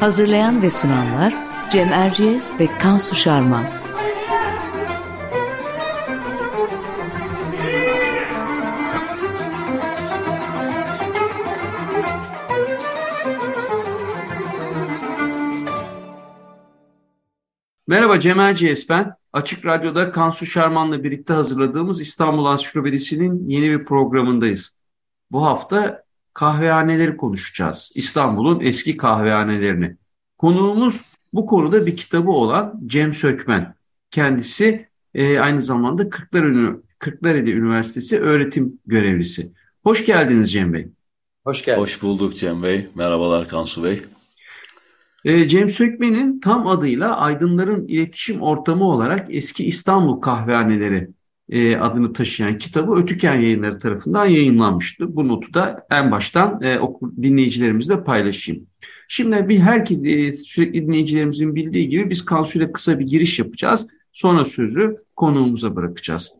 Hazırlayan ve sunanlar Cem Erciyes ve Kansu Şarman. Merhaba Cem Erciyes ben. Açık Radyo'da Kansu Şarman'la birlikte hazırladığımız İstanbul Ansiklopedisi'nin yeni bir programındayız. Bu hafta kahvehaneleri konuşacağız. İstanbul'un eski kahvehanelerini. Konuğumuz bu konuda bir kitabı olan Cem Sökmen. Kendisi e, aynı zamanda Kırklareli, Kırklareli Üniversitesi öğretim görevlisi. Hoş geldiniz Cem Bey. Hoş geldiniz. Hoş bulduk Cem Bey. Merhabalar Kansu Bey. E, Cem Sökmen'in tam adıyla Aydınların İletişim Ortamı olarak Eski İstanbul Kahvehaneleri e, adını taşıyan kitabı Ötüken Yayınları tarafından yayınlanmıştı. Bu notu da en baştan e, okur, dinleyicilerimizle paylaşayım. Şimdi bir herkes e, sürekli dinleyicilerimizin bildiği gibi biz Kansu'yla kısa bir giriş yapacağız. Sonra sözü konuğumuza bırakacağız.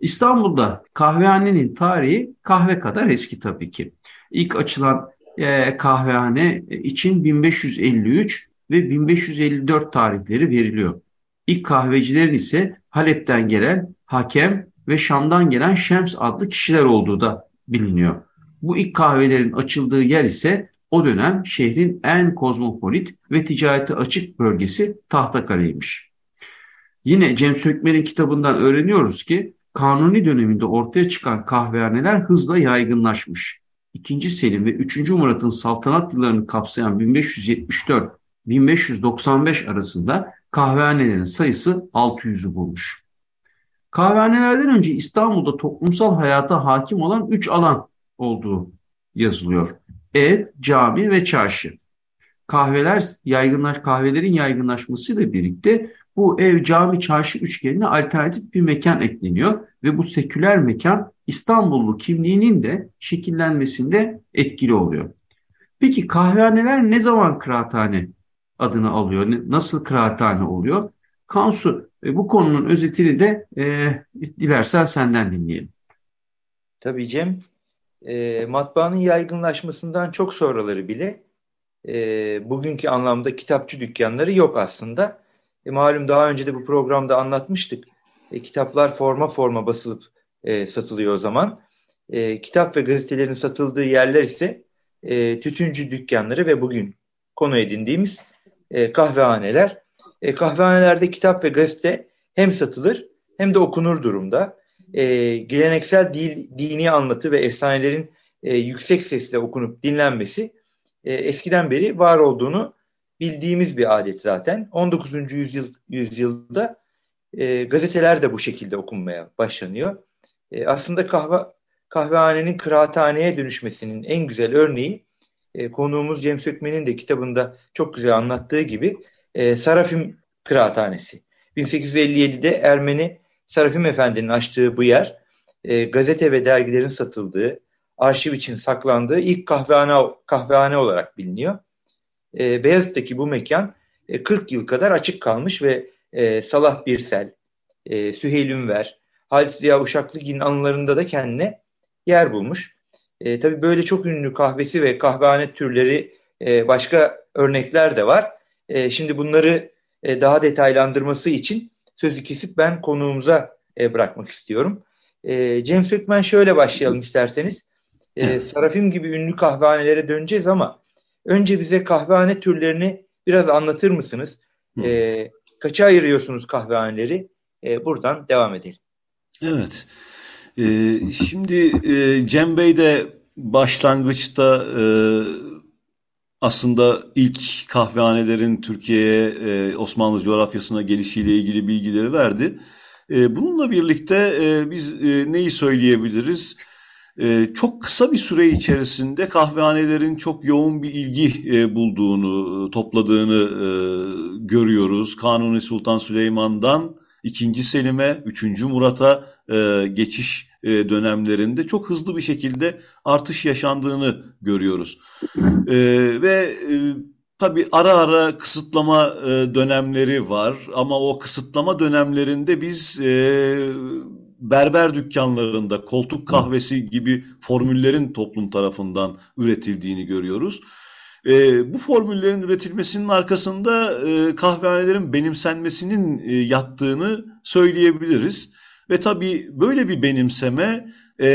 İstanbul'da kahvehanenin tarihi kahve kadar eski tabii ki. İlk açılan e, kahvehane için 1553 ve 1554 tarihleri veriliyor. İlk kahvecilerin ise Halep'ten gelen Hakem ve Şam'dan gelen Şems adlı kişiler olduğu da biliniyor. Bu ilk kahvelerin açıldığı yer ise o dönem şehrin en kozmopolit ve ticareti açık bölgesi Tahtakale'ymiş. Yine Cem Sökmer'in kitabından öğreniyoruz ki Kanuni döneminde ortaya çıkan kahvehaneler hızla yaygınlaşmış. 2. Selim ve 3. Murat'ın saltanat yıllarını kapsayan 1574-1595 arasında kahvehanelerin sayısı 600'ü bulmuş. Kahvehanelerden önce İstanbul'da toplumsal hayata hakim olan 3 alan olduğu yazılıyor. Ev, cami ve çarşı. Kahveler yaygınlaş, kahvelerin yaygınlaşmasıyla birlikte bu ev, cami, çarşı üçgenine alternatif bir mekan ekleniyor ve bu seküler mekan İstanbullu kimliğinin de şekillenmesinde etkili oluyor. Peki kahvehaneler ne zaman kıraathane adını alıyor? Nasıl kıraathane oluyor? Kansu e, bu konunun özetini de e, dilersen senden dinleyelim. Tabii Cem. E, matbaanın yaygınlaşmasından çok sonraları bile e, bugünkü anlamda kitapçı dükkanları yok aslında. E, malum daha önce de bu programda anlatmıştık. E, kitaplar forma forma basılıp e, satılıyor o zaman. E, kitap ve gazetelerin satıldığı yerler ise e, tütüncü dükkanları ve bugün konu edindiğimiz e, kahvehaneler. E, kahvehanelerde kitap ve gazete hem satılır hem de okunur durumda. E, geleneksel dil, dini anlatı ve efsanelerin e, yüksek sesle okunup dinlenmesi e, eskiden beri var olduğunu bildiğimiz bir adet zaten. 19. yüzyıl, yüzyılda e, gazeteler de bu şekilde okunmaya başlanıyor. E, aslında kahve kahvehanenin kıraathaneye dönüşmesinin en güzel örneği e, konuğumuz Cem Sökmen'in de kitabında çok güzel anlattığı gibi e, Sarafim Kıraathanesi. 1857'de Ermeni Sarafim Efendi'nin açtığı bu yer e, gazete ve dergilerin satıldığı, arşiv için saklandığı ilk kahvehane, kahvehane olarak biliniyor. E, Beyazıt'taki bu mekan e, 40 yıl kadar açık kalmış ve Salah Birsel, e, Süheyl Ünver, Halit Ziya Uşaklıgil'in anılarında da kendine yer bulmuş. E, tabii böyle çok ünlü kahvesi ve kahvehane türleri e, başka örnekler de var. E, şimdi bunları e, daha detaylandırması için sözü kesip ben konuğumuza e, bırakmak istiyorum. E, Cem Sökmen şöyle başlayalım isterseniz. E, Sarafim gibi ünlü kahvehanelere döneceğiz ama önce bize kahvehane türlerini biraz anlatır mısınız? E, kaça ayırıyorsunuz kahvehaneleri? E, buradan devam edelim. Evet. E, şimdi e, Cem Bey de başlangıçta e, aslında ilk kahvehanelerin Türkiye'ye e, Osmanlı coğrafyasına gelişiyle ilgili bilgileri verdi. E, bununla birlikte e, biz e, neyi söyleyebiliriz? e, çok kısa bir süre içerisinde kahvehanelerin çok yoğun bir ilgi e, bulduğunu, topladığını e, görüyoruz. Kanuni Sultan Süleyman'dan 2. Selim'e, 3. Murat'a e, geçiş e, dönemlerinde çok hızlı bir şekilde artış yaşandığını görüyoruz. E, ve e, tabii ara ara kısıtlama e, dönemleri var ama o kısıtlama dönemlerinde biz e, berber dükkanlarında koltuk kahvesi gibi formüllerin toplum tarafından üretildiğini görüyoruz. E, bu formüllerin üretilmesinin arkasında e, kahvehanelerin benimsenmesinin e, yattığını söyleyebiliriz. Ve tabii böyle bir benimseme e,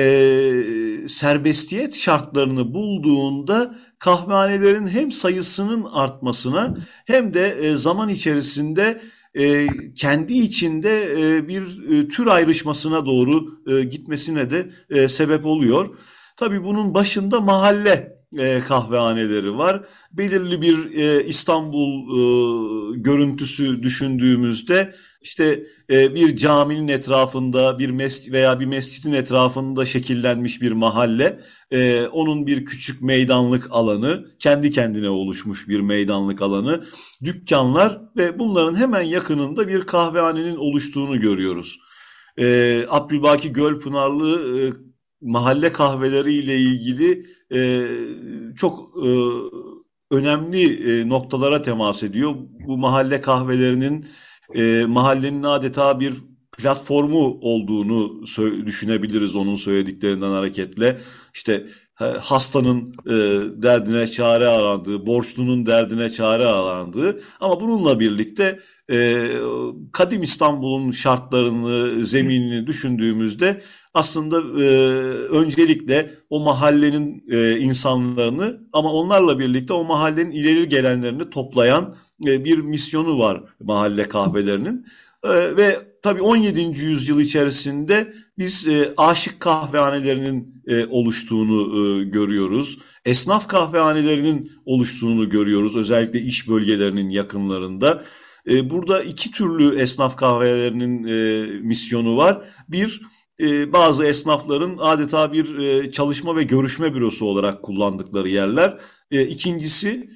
serbestiyet şartlarını bulduğunda kahvehanelerin hem sayısının artmasına hem de e, zaman içerisinde e, kendi içinde e, bir e, tür ayrışmasına doğru e, gitmesine de e, sebep oluyor. Tabii bunun başında mahalle e, kahvehaneleri var. Belirli bir e, İstanbul e, görüntüsü düşündüğümüzde işte e, bir caminin etrafında bir mes veya bir mescidin etrafında şekillenmiş bir mahalle, e, onun bir küçük meydanlık alanı, kendi kendine oluşmuş bir meydanlık alanı, dükkanlar ve bunların hemen yakınında bir kahvehanenin oluştuğunu görüyoruz. E, Abdülbaki Gölpınarlı e, mahalle kahveleri ile ilgili e, çok e, önemli e, noktalara temas ediyor. Bu mahalle kahvelerinin e, mahallenin adeta bir platformu olduğunu düşünebiliriz onun söylediklerinden hareketle. İşte hastanın e, derdine çare arandığı, borçlunun derdine çare arandığı ama bununla birlikte e, kadim İstanbul'un şartlarını, zeminini düşündüğümüzde aslında e, öncelikle o mahallenin e, insanlarını ama onlarla birlikte o mahallenin ileri gelenlerini toplayan e, bir misyonu var mahalle kahvelerinin. E, ve tabii 17. yüzyıl içerisinde biz e, aşık kahvehanelerinin oluştuğunu görüyoruz. Esnaf kahvehanelerinin oluştuğunu görüyoruz. Özellikle iş bölgelerinin yakınlarında. Burada iki türlü esnaf kahvelerinin e, misyonu var. Bir, bazı esnafların adeta bir çalışma ve görüşme bürosu olarak kullandıkları yerler. İkincisi,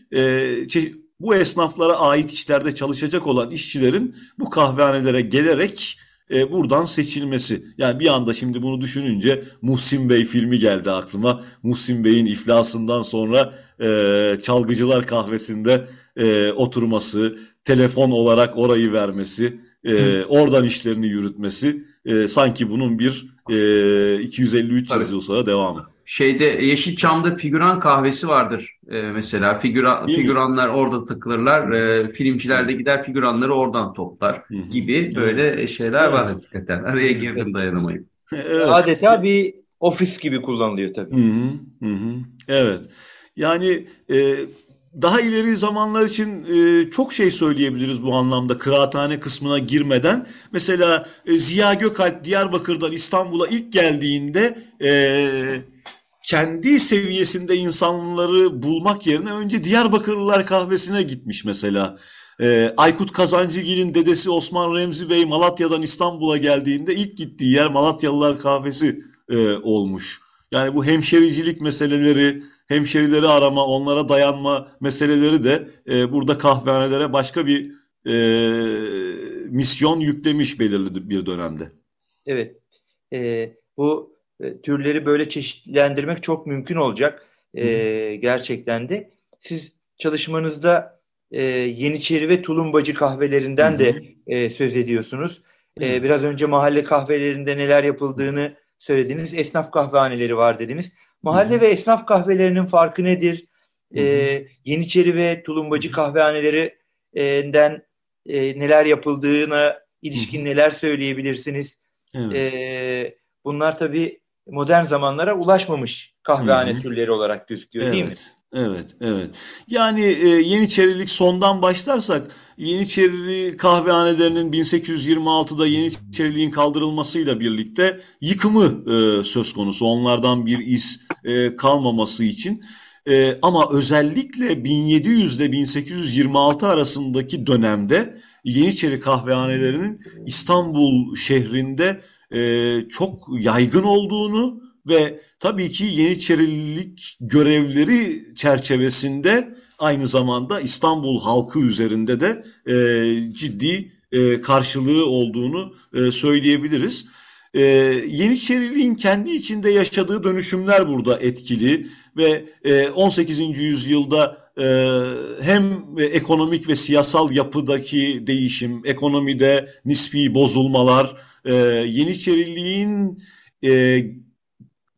bu esnaflara ait işlerde çalışacak olan işçilerin bu kahvehanelere gelerek e, buradan seçilmesi. Yani bir anda şimdi bunu düşününce Muhsin Bey filmi geldi aklıma. Muhsin Bey'in iflasından sonra e, Çalgıcılar Kahvesi'nde e, oturması, telefon olarak orayı vermesi, e, oradan işlerini yürütmesi e, sanki bunun bir e, 250-300 yıl sonra devamı. Şeyde Yeşilçam'da figüran kahvesi vardır e, mesela. Figüra, figüranlar orada takılırlar. E, filmciler de gider figüranları oradan toplar gibi böyle şeyler evet. var hakikaten. Araya girdim dayanamayıp. evet. Adeta bir ofis gibi kullanılıyor tabii. Hı -hı. Hı -hı. Evet. Yani e, daha ileri zamanlar için e, çok şey söyleyebiliriz bu anlamda kıraathane kısmına girmeden. Mesela e, Ziya Gökalp Diyarbakır'dan İstanbul'a ilk geldiğinde e, kendi seviyesinde insanları bulmak yerine önce Diyarbakırlılar kahvesine gitmiş mesela. E, Aykut Kazancıgil'in dedesi Osman Remzi Bey Malatya'dan İstanbul'a geldiğinde ilk gittiği yer Malatyalılar kahvesi e, olmuş. Yani bu hemşericilik meseleleri, hemşerileri arama, onlara dayanma meseleleri de e, burada kahvehanelere başka bir e, misyon yüklemiş belirli bir dönemde. Evet. E, bu e, türleri böyle çeşitlendirmek çok mümkün olacak. E, gerçekten de. Siz çalışmanızda e, Yeniçeri ve Tulumbacı kahvelerinden Hı-hı. de e, söz ediyorsunuz. E, biraz önce mahalle kahvelerinde neler yapıldığını söylediniz. Esnaf kahvehaneleri var dediniz. Mahalle Hı-hı. ve esnaf kahvelerinin farkı nedir? E, Yeniçeri ve Tulumbacı kahvehanelerinden e, neler yapıldığına ilişkin neler söyleyebilirsiniz? Evet. E, bunlar tabii modern zamanlara ulaşmamış kahvehane Hı-hı. türleri olarak gözüküyor evet. değil mi? Evet, evet. Yani e, Yeniçerilik sondan başlarsak Yeniçeri kahvehanelerinin 1826'da Yeniçeriliğin kaldırılmasıyla birlikte yıkımı e, söz konusu. Onlardan bir iz e, kalmaması için. E, ama özellikle 1700 ile 1826 arasındaki dönemde Yeniçeri kahvehanelerinin İstanbul şehrinde e, çok yaygın olduğunu ve tabii ki Yeniçerilik görevleri çerçevesinde aynı zamanda İstanbul halkı üzerinde de e, ciddi e, karşılığı olduğunu e, söyleyebiliriz. E, Yeniçeriliğin kendi içinde yaşadığı dönüşümler burada etkili ve e, 18. yüzyılda e, hem ekonomik ve siyasal yapıdaki değişim, ekonomide nispi bozulmalar, e, Yeniçeriliğin e,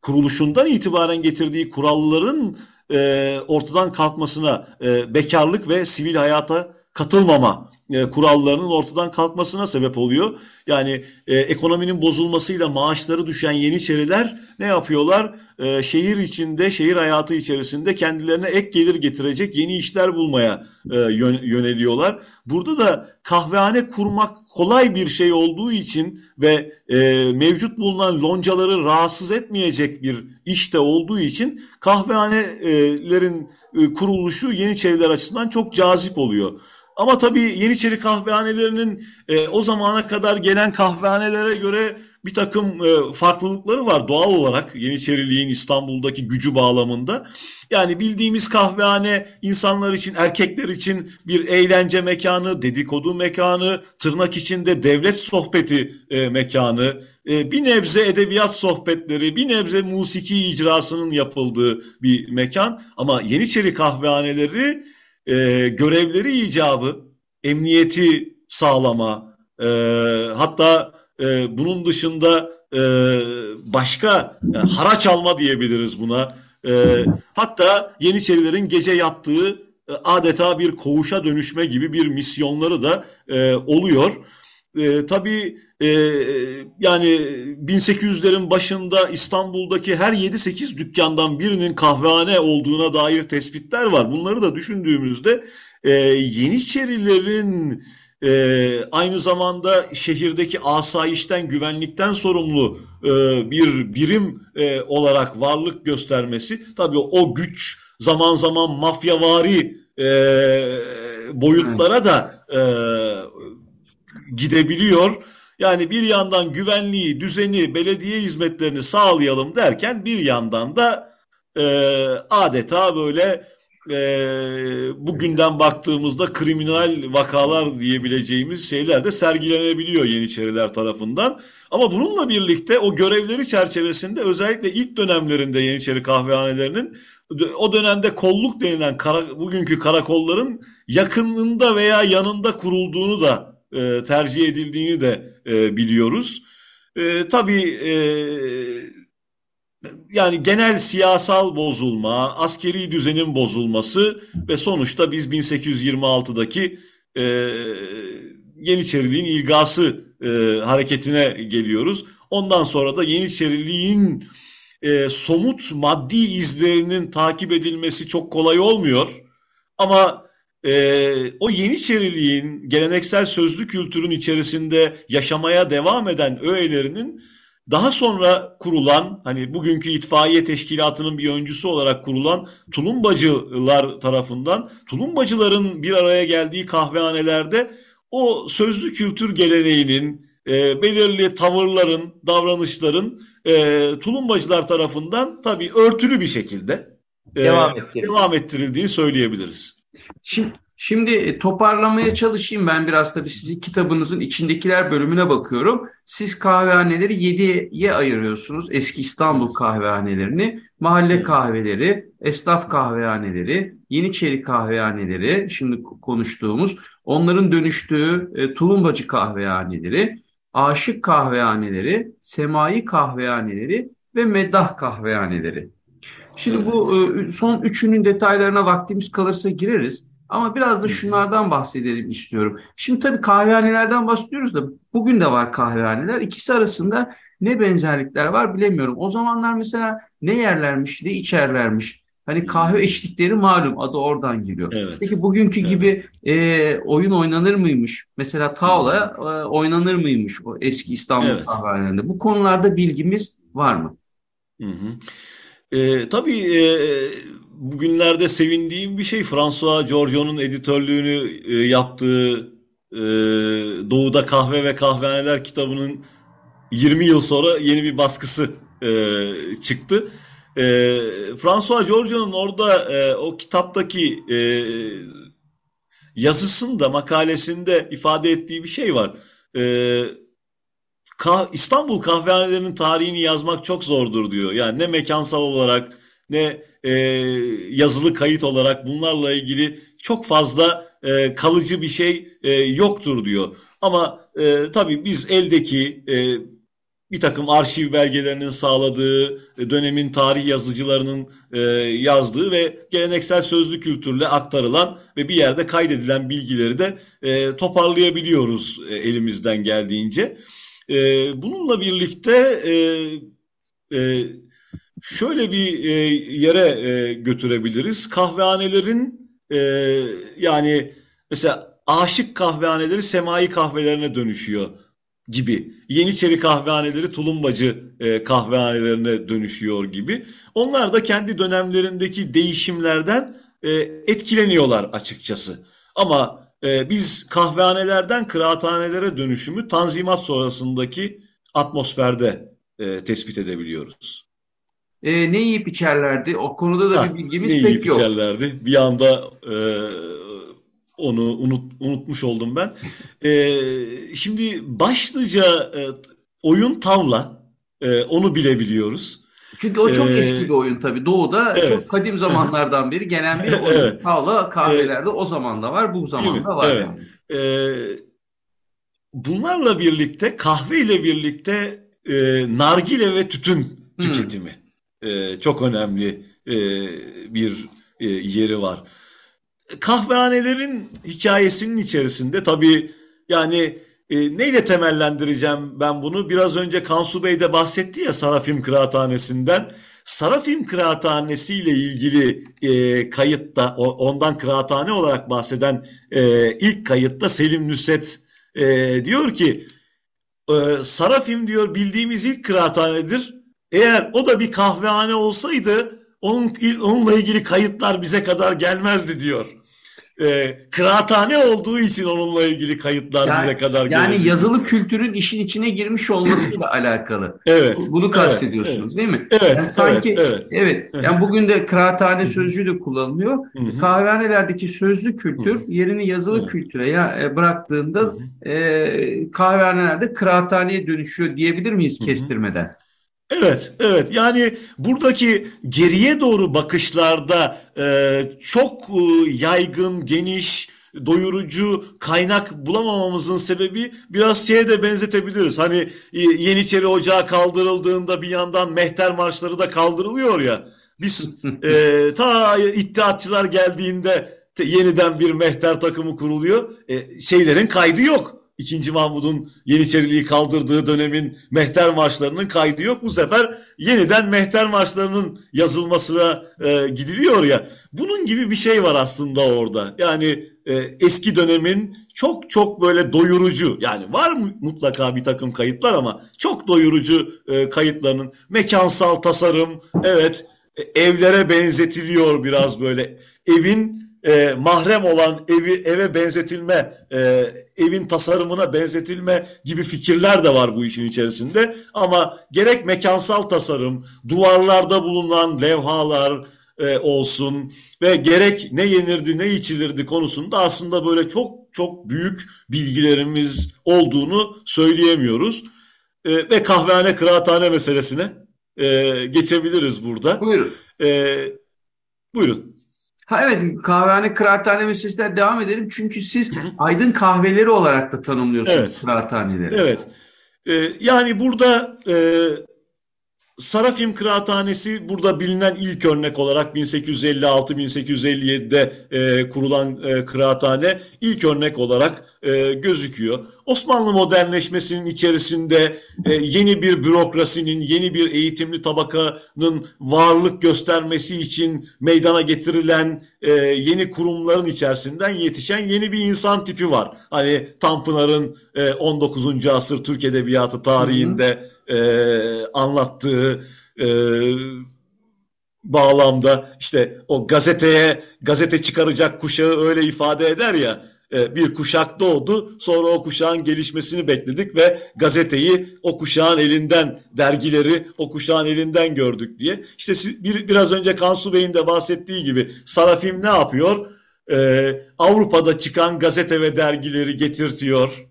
kuruluşundan itibaren getirdiği kuralların e, ortadan kalkmasına, e, bekarlık ve sivil hayata katılmama e, kurallarının ortadan kalkmasına sebep oluyor. Yani e, ekonominin bozulmasıyla maaşları düşen Yeniçeriler ne yapıyorlar? E, şehir içinde, şehir hayatı içerisinde kendilerine ek gelir getirecek yeni işler bulmaya e, yöneliyorlar. Burada da kahvehane kurmak kolay bir şey olduğu için ve e, mevcut bulunan loncaları rahatsız etmeyecek bir işte olduğu için kahvehanelerin e, kuruluşu Yeniçeriler açısından çok cazip oluyor. Ama tabii Yeniçeri kahvehanelerinin e, o zamana kadar gelen kahvehanelere göre bir takım e, farklılıkları var doğal olarak Yeniçeriliğin İstanbul'daki gücü bağlamında. Yani bildiğimiz kahvehane insanlar için, erkekler için bir eğlence mekanı, dedikodu mekanı, tırnak içinde devlet sohbeti e, mekanı, e, bir nebze edebiyat sohbetleri, bir nebze musiki icrasının yapıldığı bir mekan. Ama Yeniçeri kahvehaneleri e, görevleri icabı, emniyeti sağlama, e, hatta e, bunun dışında e, başka yani haraç alma diyebiliriz buna. E, hatta Yeniçerilerin gece yattığı e, adeta bir koğuşa dönüşme gibi bir misyonları da e, oluyor. E, tabii e, yani 1800'lerin başında İstanbul'daki her 7-8 dükkandan birinin kahvehane olduğuna dair tespitler var. Bunları da düşündüğümüzde e, Yeniçerilerin e, aynı zamanda şehirdeki asayişten, güvenlikten sorumlu e, bir birim e, olarak varlık göstermesi tabii o güç zaman zaman mafyavari e, boyutlara da e, gidebiliyor. Yani bir yandan güvenliği, düzeni, belediye hizmetlerini sağlayalım derken bir yandan da e, adeta böyle e, bugünden baktığımızda kriminal vakalar diyebileceğimiz şeyler de sergilenebiliyor Yeniçeriler tarafından. Ama bununla birlikte o görevleri çerçevesinde özellikle ilk dönemlerinde Yeniçeri kahvehanelerinin o dönemde kolluk denilen kara, bugünkü karakolların yakınında veya yanında kurulduğunu da e, tercih edildiğini de e, biliyoruz. E, tabii e, yani genel siyasal bozulma, askeri düzenin bozulması ve sonuçta biz 1826'daki e, Yeniçeriliğin ilgası e, hareketine geliyoruz. Ondan sonra da Yeniçeriliğin e, somut maddi izlerinin takip edilmesi çok kolay olmuyor. Ama e, o Yeniçeriliğin geleneksel sözlü kültürün içerisinde yaşamaya devam eden öğelerinin daha sonra kurulan hani bugünkü itfaiye teşkilatının bir öncüsü olarak kurulan tulumbacılar tarafından tulumbacıların bir araya geldiği kahvehanelerde o sözlü kültür geleneğinin e, belirli tavırların, davranışların e, tulumbacılar tarafından tabii örtülü bir şekilde e, devam, devam ettirildiğini söyleyebiliriz. Şimdi Şimdi e, toparlamaya çalışayım ben biraz tabii sizin kitabınızın içindekiler bölümüne bakıyorum. Siz kahvehaneleri 7'ye ayırıyorsunuz. Eski İstanbul kahvehanelerini, mahalle kahveleri, esnaf kahvehaneleri, Yeniçeri kahvehaneleri, şimdi konuştuğumuz, onların dönüştüğü e, tulumbacı kahvehaneleri, aşık kahvehaneleri, semai kahvehaneleri ve meddah kahvehaneleri. Şimdi bu e, son üçünün detaylarına vaktimiz kalırsa gireriz. Ama biraz da şunlardan bahsedelim istiyorum. Şimdi tabii kahvehanelerden bahsediyoruz da bugün de var kahvehaneler. İkisi arasında ne benzerlikler var bilemiyorum. O zamanlar mesela ne yerlermiş, ne içerlermiş. Hani kahve içtikleri malum adı oradan geliyor. Evet. Peki bugünkü evet. gibi e, oyun oynanır mıymış? Mesela tavla e, oynanır mıymış o eski İstanbul evet. kahvehanelerinde? Bu konularda bilgimiz var mı? Hı hı. E, tabii e, bugünlerde sevindiğim bir şey François Giorgio'nun editörlüğünü e, yaptığı e, Doğu'da Kahve ve Kahvehaneler kitabının 20 yıl sonra yeni bir baskısı e, çıktı. E, François Giorgio'nun orada e, o kitaptaki e, yazısında, makalesinde ifade ettiği bir şey var. E, kah İstanbul kahvehanelerinin tarihini yazmak çok zordur diyor. Yani ne mekansal olarak ne e, yazılı kayıt olarak bunlarla ilgili çok fazla e, kalıcı bir şey e, yoktur diyor. Ama e, tabii biz eldeki e, bir takım arşiv belgelerinin sağladığı, e, dönemin tarih yazıcılarının e, yazdığı ve geleneksel sözlü kültürle aktarılan ve bir yerde kaydedilen bilgileri de e, toparlayabiliyoruz elimizden geldiğince. Bununla birlikte şöyle bir e, yere e, götürebiliriz. Kahvehanelerin e, yani mesela aşık kahvehaneleri semai kahvelerine dönüşüyor gibi. Yeniçeri kahvehaneleri tulumbacı kahvehanelerine dönüşüyor gibi. Onlar da kendi dönemlerindeki değişimlerden etkileniyorlar açıkçası. Ama biz kahvehanelerden kıraathanelere dönüşümü tanzimat sonrasındaki atmosferde e, tespit edebiliyoruz. E, ne yiyip içerlerdi? O konuda da ha, bir bilgimiz pek yok. Ne yiyip içerlerdi? Bir anda e, onu unut, unutmuş oldum ben. E, şimdi başlıca e, oyun tavla. E, onu bilebiliyoruz. Çünkü o çok ee, eski bir oyun tabii. Doğu'da evet. çok kadim zamanlardan beri gelen bir oyun. evet. Tavla kahvelerde evet. o zaman da var, bu zamanda var. Evet. Yani. Ee, bunlarla birlikte, kahve ile birlikte e, nargile ve tütün tüketimi hmm. E, çok önemli e, bir e, yeri var kahvehanelerin hikayesinin içerisinde tabii yani e, neyle temellendireceğim ben bunu? Biraz önce Kansu Bey de bahsetti ya Sarafim Kıraathanesi'nden. Sarafim Kıraathanesi ile ilgili e, kayıtta ondan kıraathane olarak bahseden e, ilk kayıtta Selim Nüset e, diyor ki e, Sarafim diyor bildiğimiz ilk kıraathanedir. Eğer o da bir kahvehane olsaydı onun, onunla ilgili kayıtlar bize kadar gelmezdi diyor. E, kıraathane olduğu için onunla ilgili kayıtlar yani, bize kadar geldi. Yani yazılı kültürün işin içine girmiş olmasıyla alakalı. Evet. Bunu kastediyorsunuz evet, değil mi? Evet. Yani sanki evet. evet. evet. Yani bugün de kıraathane sözcüğü de kullanılıyor. Hı-hı. Kahvehanelerdeki sözlü kültür Hı-hı. yerini yazılı Hı-hı. kültüre ya e, bıraktığında e, kahvehanelerde kıraathaneye dönüşüyor diyebilir miyiz Hı-hı. kestirmeden? Evet, evet. Yani buradaki geriye doğru bakışlarda e, çok e, yaygın, geniş, doyurucu kaynak bulamamamızın sebebi biraz şeye de benzetebiliriz. Hani e, Yeniçeri Ocağı kaldırıldığında bir yandan mehter marşları da kaldırılıyor ya. Biz e, ta iddiatçılar geldiğinde yeniden bir mehter takımı kuruluyor. E, şeylerin kaydı yok. İkinci Mahmud'un Yeniçeriliği kaldırdığı dönemin mehter marşlarının kaydı yok. Bu sefer yeniden mehter marşlarının yazılmasına e, gidiliyor ya. Bunun gibi bir şey var aslında orada. Yani e, eski dönemin çok çok böyle doyurucu yani var mı mutlaka bir takım kayıtlar ama çok doyurucu e, kayıtlarının mekansal tasarım evet e, evlere benzetiliyor biraz böyle evin e, mahrem olan evi eve benzetilme, e, evin tasarımına benzetilme gibi fikirler de var bu işin içerisinde. Ama gerek mekansal tasarım, duvarlarda bulunan levhalar e, olsun ve gerek ne yenirdi ne içilirdi konusunda aslında böyle çok çok büyük bilgilerimiz olduğunu söyleyemiyoruz. E, ve kahvehane kıraathane meselesine e, geçebiliriz burada. Buyurun. E, buyurun. Ha evet kahvehane kıraathane meselesinden devam edelim. Çünkü siz aydın kahveleri olarak da tanımlıyorsunuz evet. kıraathaneleri. Evet. Ee, yani burada e, Sarafim Kıraathanesi burada bilinen ilk örnek olarak 1856-1857'de e, kurulan e, kıraathane ilk örnek olarak e, gözüküyor. Osmanlı modernleşmesinin içerisinde e, yeni bir bürokrasinin, yeni bir eğitimli tabakanın varlık göstermesi için meydana getirilen e, yeni kurumların içerisinden yetişen yeni bir insan tipi var. Hani Tanpınar'ın e, 19. asır Türk Edebiyatı tarihinde... Hı hı e, anlattığı e, bağlamda işte o gazeteye gazete çıkaracak kuşağı öyle ifade eder ya e, bir kuşak doğdu. Sonra o kuşağın gelişmesini bekledik ve gazeteyi o kuşağın elinden, dergileri o kuşağın elinden gördük diye. İşte bir, biraz önce Kansu Bey'in de bahsettiği gibi Sarafim ne yapıyor? Ee, Avrupa'da çıkan gazete ve dergileri getirtiyor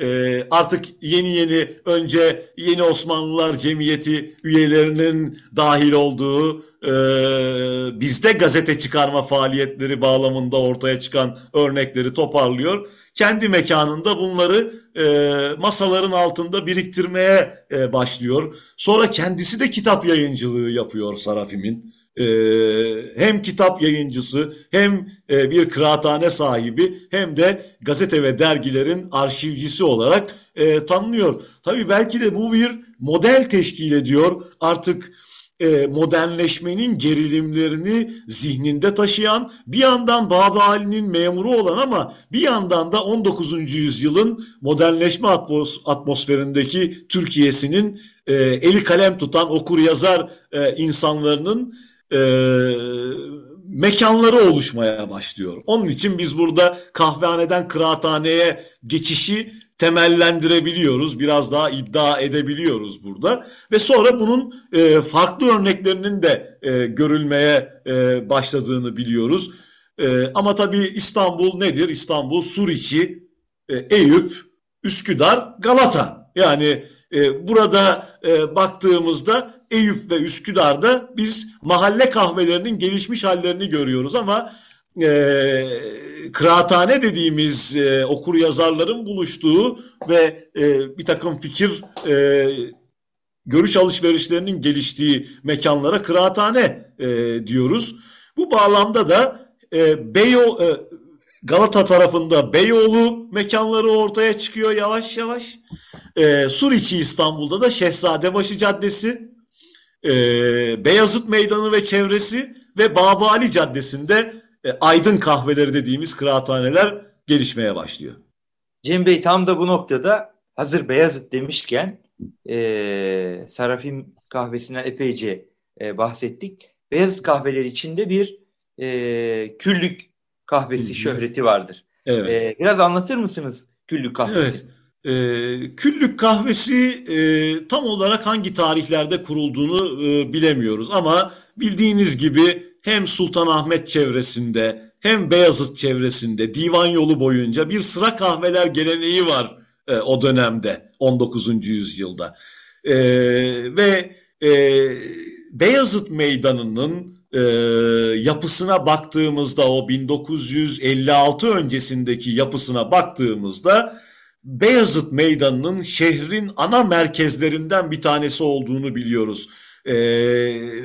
e, artık yeni yeni önce Yeni Osmanlılar Cemiyeti üyelerinin dahil olduğu e, bizde gazete çıkarma faaliyetleri bağlamında ortaya çıkan örnekleri toparlıyor. Kendi mekanında bunları e, masaların altında biriktirmeye e, başlıyor. Sonra kendisi de kitap yayıncılığı yapıyor Sarafim'in e, hem kitap yayıncısı hem e, bir kıraathane sahibi hem de gazete ve dergilerin arşivcisi olarak e, tanınıyor. Tabii belki de bu bir model teşkil ediyor. Artık e, modernleşmenin gerilimlerini zihninde taşıyan, bir yandan Baba Ali'nin memuru olan ama bir yandan da 19. yüzyılın modernleşme atmos atmosferindeki Türkiye'sinin e, eli kalem tutan okur yazar e, insanlarının e, mekanları oluşmaya başlıyor. Onun için biz burada kahvehaneden kıraathaneye geçişi temellendirebiliyoruz. Biraz daha iddia edebiliyoruz burada. Ve sonra bunun e, farklı örneklerinin de e, görülmeye e, başladığını biliyoruz. E, ama tabii İstanbul nedir? İstanbul Suriçi, e, Eyüp, Üsküdar, Galata. Yani e, burada e, baktığımızda Eyüp ve Üsküdar'da biz mahalle kahvelerinin gelişmiş hallerini görüyoruz ama e, kıraathane dediğimiz e, okur yazarların buluştuğu ve e, bir takım fikir e, görüş alışverişlerinin geliştiği mekanlara kıraathane e, diyoruz. Bu bağlamda da e, Beyo, e, Galata tarafında Beyoğlu mekanları ortaya çıkıyor yavaş yavaş. E, Suriçi İstanbul'da da Şehzadebaşı Caddesi, e, Beyazıt Meydanı ve çevresi ve Babali Caddesi'nde e, aydın kahveleri dediğimiz kıraathaneler gelişmeye başlıyor. Cem Bey tam da bu noktada hazır Beyazıt demişken e, Sarafim kahvesinden epeyce e, bahsettik. Beyazıt kahveleri içinde bir e, küllük kahvesi şöhreti vardır. Evet. E, biraz anlatır mısınız küllük kahvesi? Evet. E, küllük kahvesi e, tam olarak hangi tarihlerde kurulduğunu e, bilemiyoruz ama bildiğiniz gibi hem Sultanahmet çevresinde hem Beyazıt çevresinde divan yolu boyunca bir sıra kahveler geleneği var e, o dönemde 19. yüzyılda. E, ve e, Beyazıt Meydanı'nın e, yapısına baktığımızda o 1956 öncesindeki yapısına baktığımızda Beyazıt Meydanı'nın şehrin ana merkezlerinden bir tanesi olduğunu biliyoruz. Ee,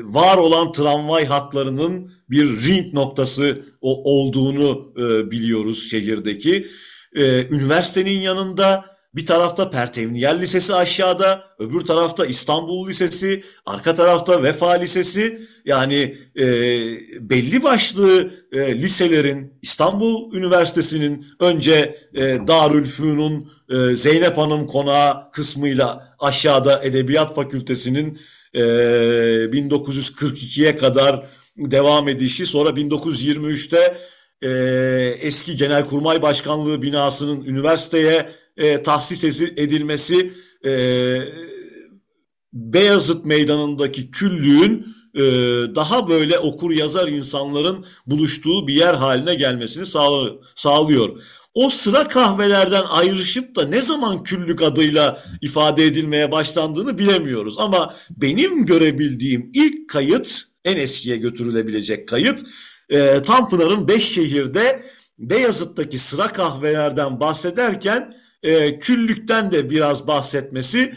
var olan tramvay hatlarının bir ring noktası olduğunu e, biliyoruz şehirdeki. Ee, üniversitenin yanında bir tarafta Pertevniyel Lisesi aşağıda, öbür tarafta İstanbul Lisesi, arka tarafta Vefa Lisesi. Yani e, belli başlı e, liselerin, İstanbul Üniversitesi'nin önce e, Darülfünun e, Zeynep Hanım Konağı kısmıyla aşağıda Edebiyat Fakültesi'nin e, 1942'ye kadar devam edişi, sonra 1923'te e, eski Genelkurmay Başkanlığı binasının üniversiteye e, tahsis edilmesi e, Beyazıt Meydanı'ndaki küllüğün e, daha böyle okur yazar insanların buluştuğu bir yer haline gelmesini sağlıyor. O sıra kahvelerden ayrışıp da ne zaman küllük adıyla ifade edilmeye başlandığını bilemiyoruz. Ama benim görebildiğim ilk kayıt, en eskiye götürülebilecek kayıt, e, Tanpınar'ın beş şehirde Beyazıt'taki sıra kahvelerden bahsederken e, küllükten de biraz bahsetmesi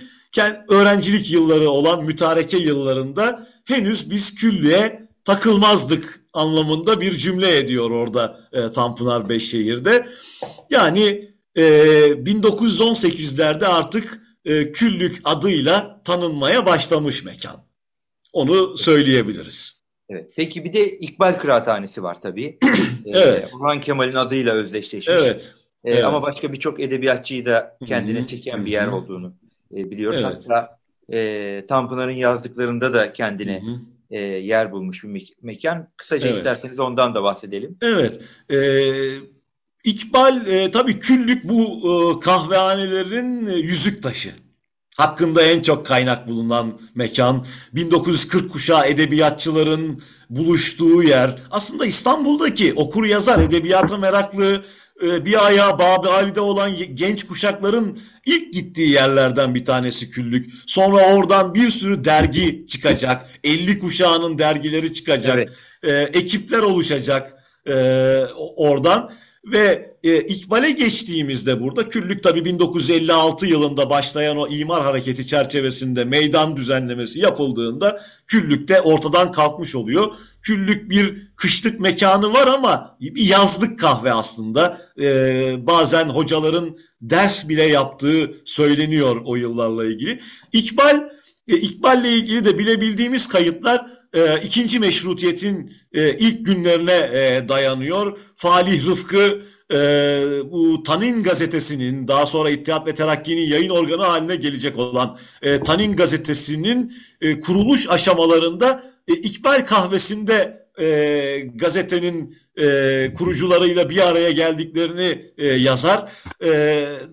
öğrencilik yılları olan mütareke yıllarında henüz biz küllüğe takılmazdık anlamında bir cümle ediyor orada e, Tanpınar Beşşehir'de. Yani e, 1918'lerde artık e, küllük adıyla tanınmaya başlamış mekan. Onu söyleyebiliriz. Evet. Peki bir de İkbal Kıraathanesi var tabii. evet. Ee, Orhan Kemal'in adıyla özdeşleşmiş. Evet. Ee, evet. Ama başka birçok edebiyatçıyı da kendine Hı-hı. çeken bir yer olduğunu e, biliyoruz. Evet. Hatta e, Tanpınar'ın yazdıklarında da kendine e, yer bulmuş bir me- mekan. Kısaca evet. isterseniz ondan da bahsedelim. Evet. E, İkbal e, tabii küllük bu e, kahvehanelerin e, yüzük taşı. Hakkında en çok kaynak bulunan mekan, 1940 kuşağı edebiyatçıların buluştuğu yer. Aslında İstanbul'daki okur yazar, edebiyata meraklı, bir ayağı Babi Ali'de olan genç kuşakların ilk gittiği yerlerden bir tanesi küllük. Sonra oradan bir sürü dergi çıkacak. 50 kuşağının dergileri çıkacak. Evet. E, ekipler oluşacak e, oradan. Ve e, İkbal'e geçtiğimizde burada küllük tabi 1956 yılında başlayan o imar hareketi çerçevesinde meydan düzenlemesi yapıldığında küllük de ortadan kalkmış oluyor. Küllük bir kışlık mekanı var ama bir yazlık kahve aslında. E, bazen hocaların ders bile yaptığı söyleniyor o yıllarla ilgili. İkbal, e, İkbal'le ilgili de bilebildiğimiz kayıtlar e, ikinci meşrutiyetin e, ilk günlerine e, dayanıyor. Falih Rıfkı e, bu Tanin gazetesinin daha sonra İttihat ve Terakki'nin yayın organı haline gelecek olan e, Tanin gazetesinin e, kuruluş aşamalarında e, İkbal kahvesinde e, gazetenin e, kurucularıyla bir araya geldiklerini e, yazar. E,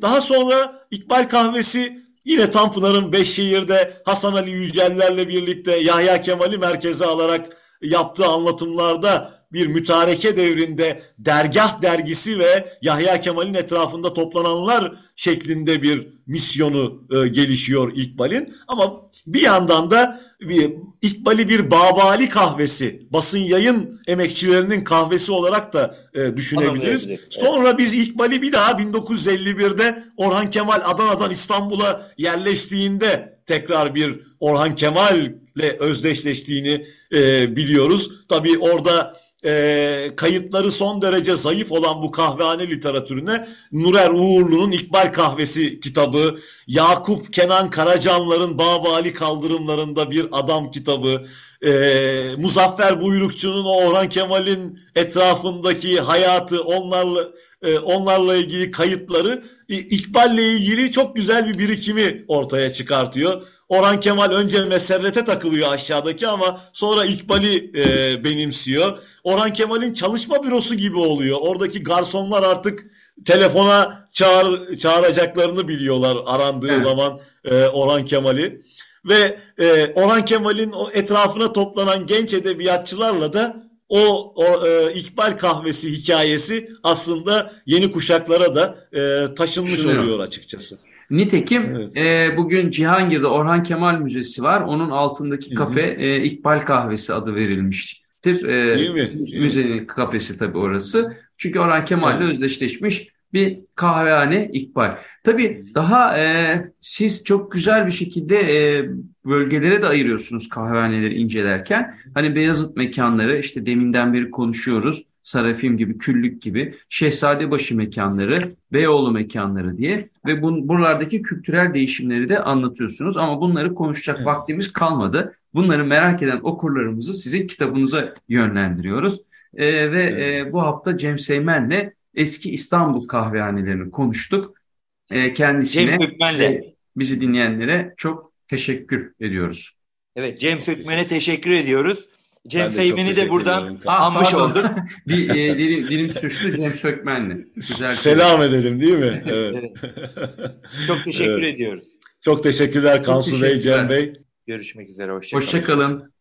daha sonra İkbal kahvesi Yine Tanpınar'ın Beşşehir'de Hasan Ali Yüceller'le birlikte Yahya Kemal'i merkeze alarak yaptığı anlatımlarda bir mütareke devrinde dergah dergisi ve Yahya Kemal'in etrafında toplananlar şeklinde bir misyonu e, gelişiyor İkbal'in. Ama bir yandan da bir, İkbal'i bir Babali kahvesi, basın yayın emekçilerinin kahvesi olarak da e, düşünebiliriz. Sonra biz İkbal'i bir daha 1951'de Orhan Kemal Adana'dan İstanbul'a yerleştiğinde tekrar bir Orhan Kemal'le özdeşleştiğini e, biliyoruz. Tabii orada e, kayıtları son derece zayıf olan bu kahvehane literatürüne Nurer Uğurlu'nun İkbal Kahvesi kitabı, Yakup Kenan Karacanlar'ın Babali Kaldırımlarında Bir Adam kitabı, e, Muzaffer Buyrukçu'nun Orhan Kemal'in etrafındaki hayatı, onlarla e, onlarla ilgili kayıtları İkbal'le ilgili çok güzel bir birikimi ortaya çıkartıyor. Orhan Kemal önce meserrete takılıyor aşağıdaki ama sonra İkbal'i e, benimsiyor. Orhan Kemal'in çalışma bürosu gibi oluyor. Oradaki garsonlar artık telefona çağır, çağıracaklarını biliyorlar arandığı evet. zaman e, Orhan Kemal'i. Ve e, Orhan Kemal'in o etrafına toplanan genç edebiyatçılarla da o, o e, İkbal kahvesi hikayesi aslında yeni kuşaklara da e, taşınmış oluyor açıkçası. Nitekim evet. e, bugün Cihangir'de Orhan Kemal Müzesi var. Onun altındaki kafe e, İkbal Kahvesi adı verilmiştir. E, Değil mi? Müzenin kafesi tabii orası. Çünkü Orhan Kemal ile evet. özdeşleşmiş bir kahvehane İkbal. Tabii daha e, siz çok güzel bir şekilde e, bölgelere de ayırıyorsunuz kahvehaneleri incelerken. Hani Beyazıt mekanları işte deminden beri konuşuyoruz. Sarafim gibi, Küllük gibi, Şehzadebaşı mekanları, Beyoğlu mekanları diye ve bun, buralardaki kültürel değişimleri de anlatıyorsunuz. Ama bunları konuşacak evet. vaktimiz kalmadı. Bunları merak eden okurlarımızı sizin kitabınıza yönlendiriyoruz. Ee, ve evet. e, bu hafta Cem Seymen'le eski İstanbul kahvehanelerini konuştuk. Ee, kendisine e, bizi dinleyenlere çok teşekkür ediyoruz. Evet Cem Sökmen'e teşekkür ediyoruz. Cem Seymen'i de buradan anmış olduk. bir e, dilim, dilim sürçtü Cem Sökmen'le. Güzel Selam edelim değil mi? Evet. evet. Çok teşekkür evet. ediyoruz. Çok teşekkürler Kansu Bey, Cem Bey. Görüşmek üzere. Hoşçakalın. Hoşçakalın.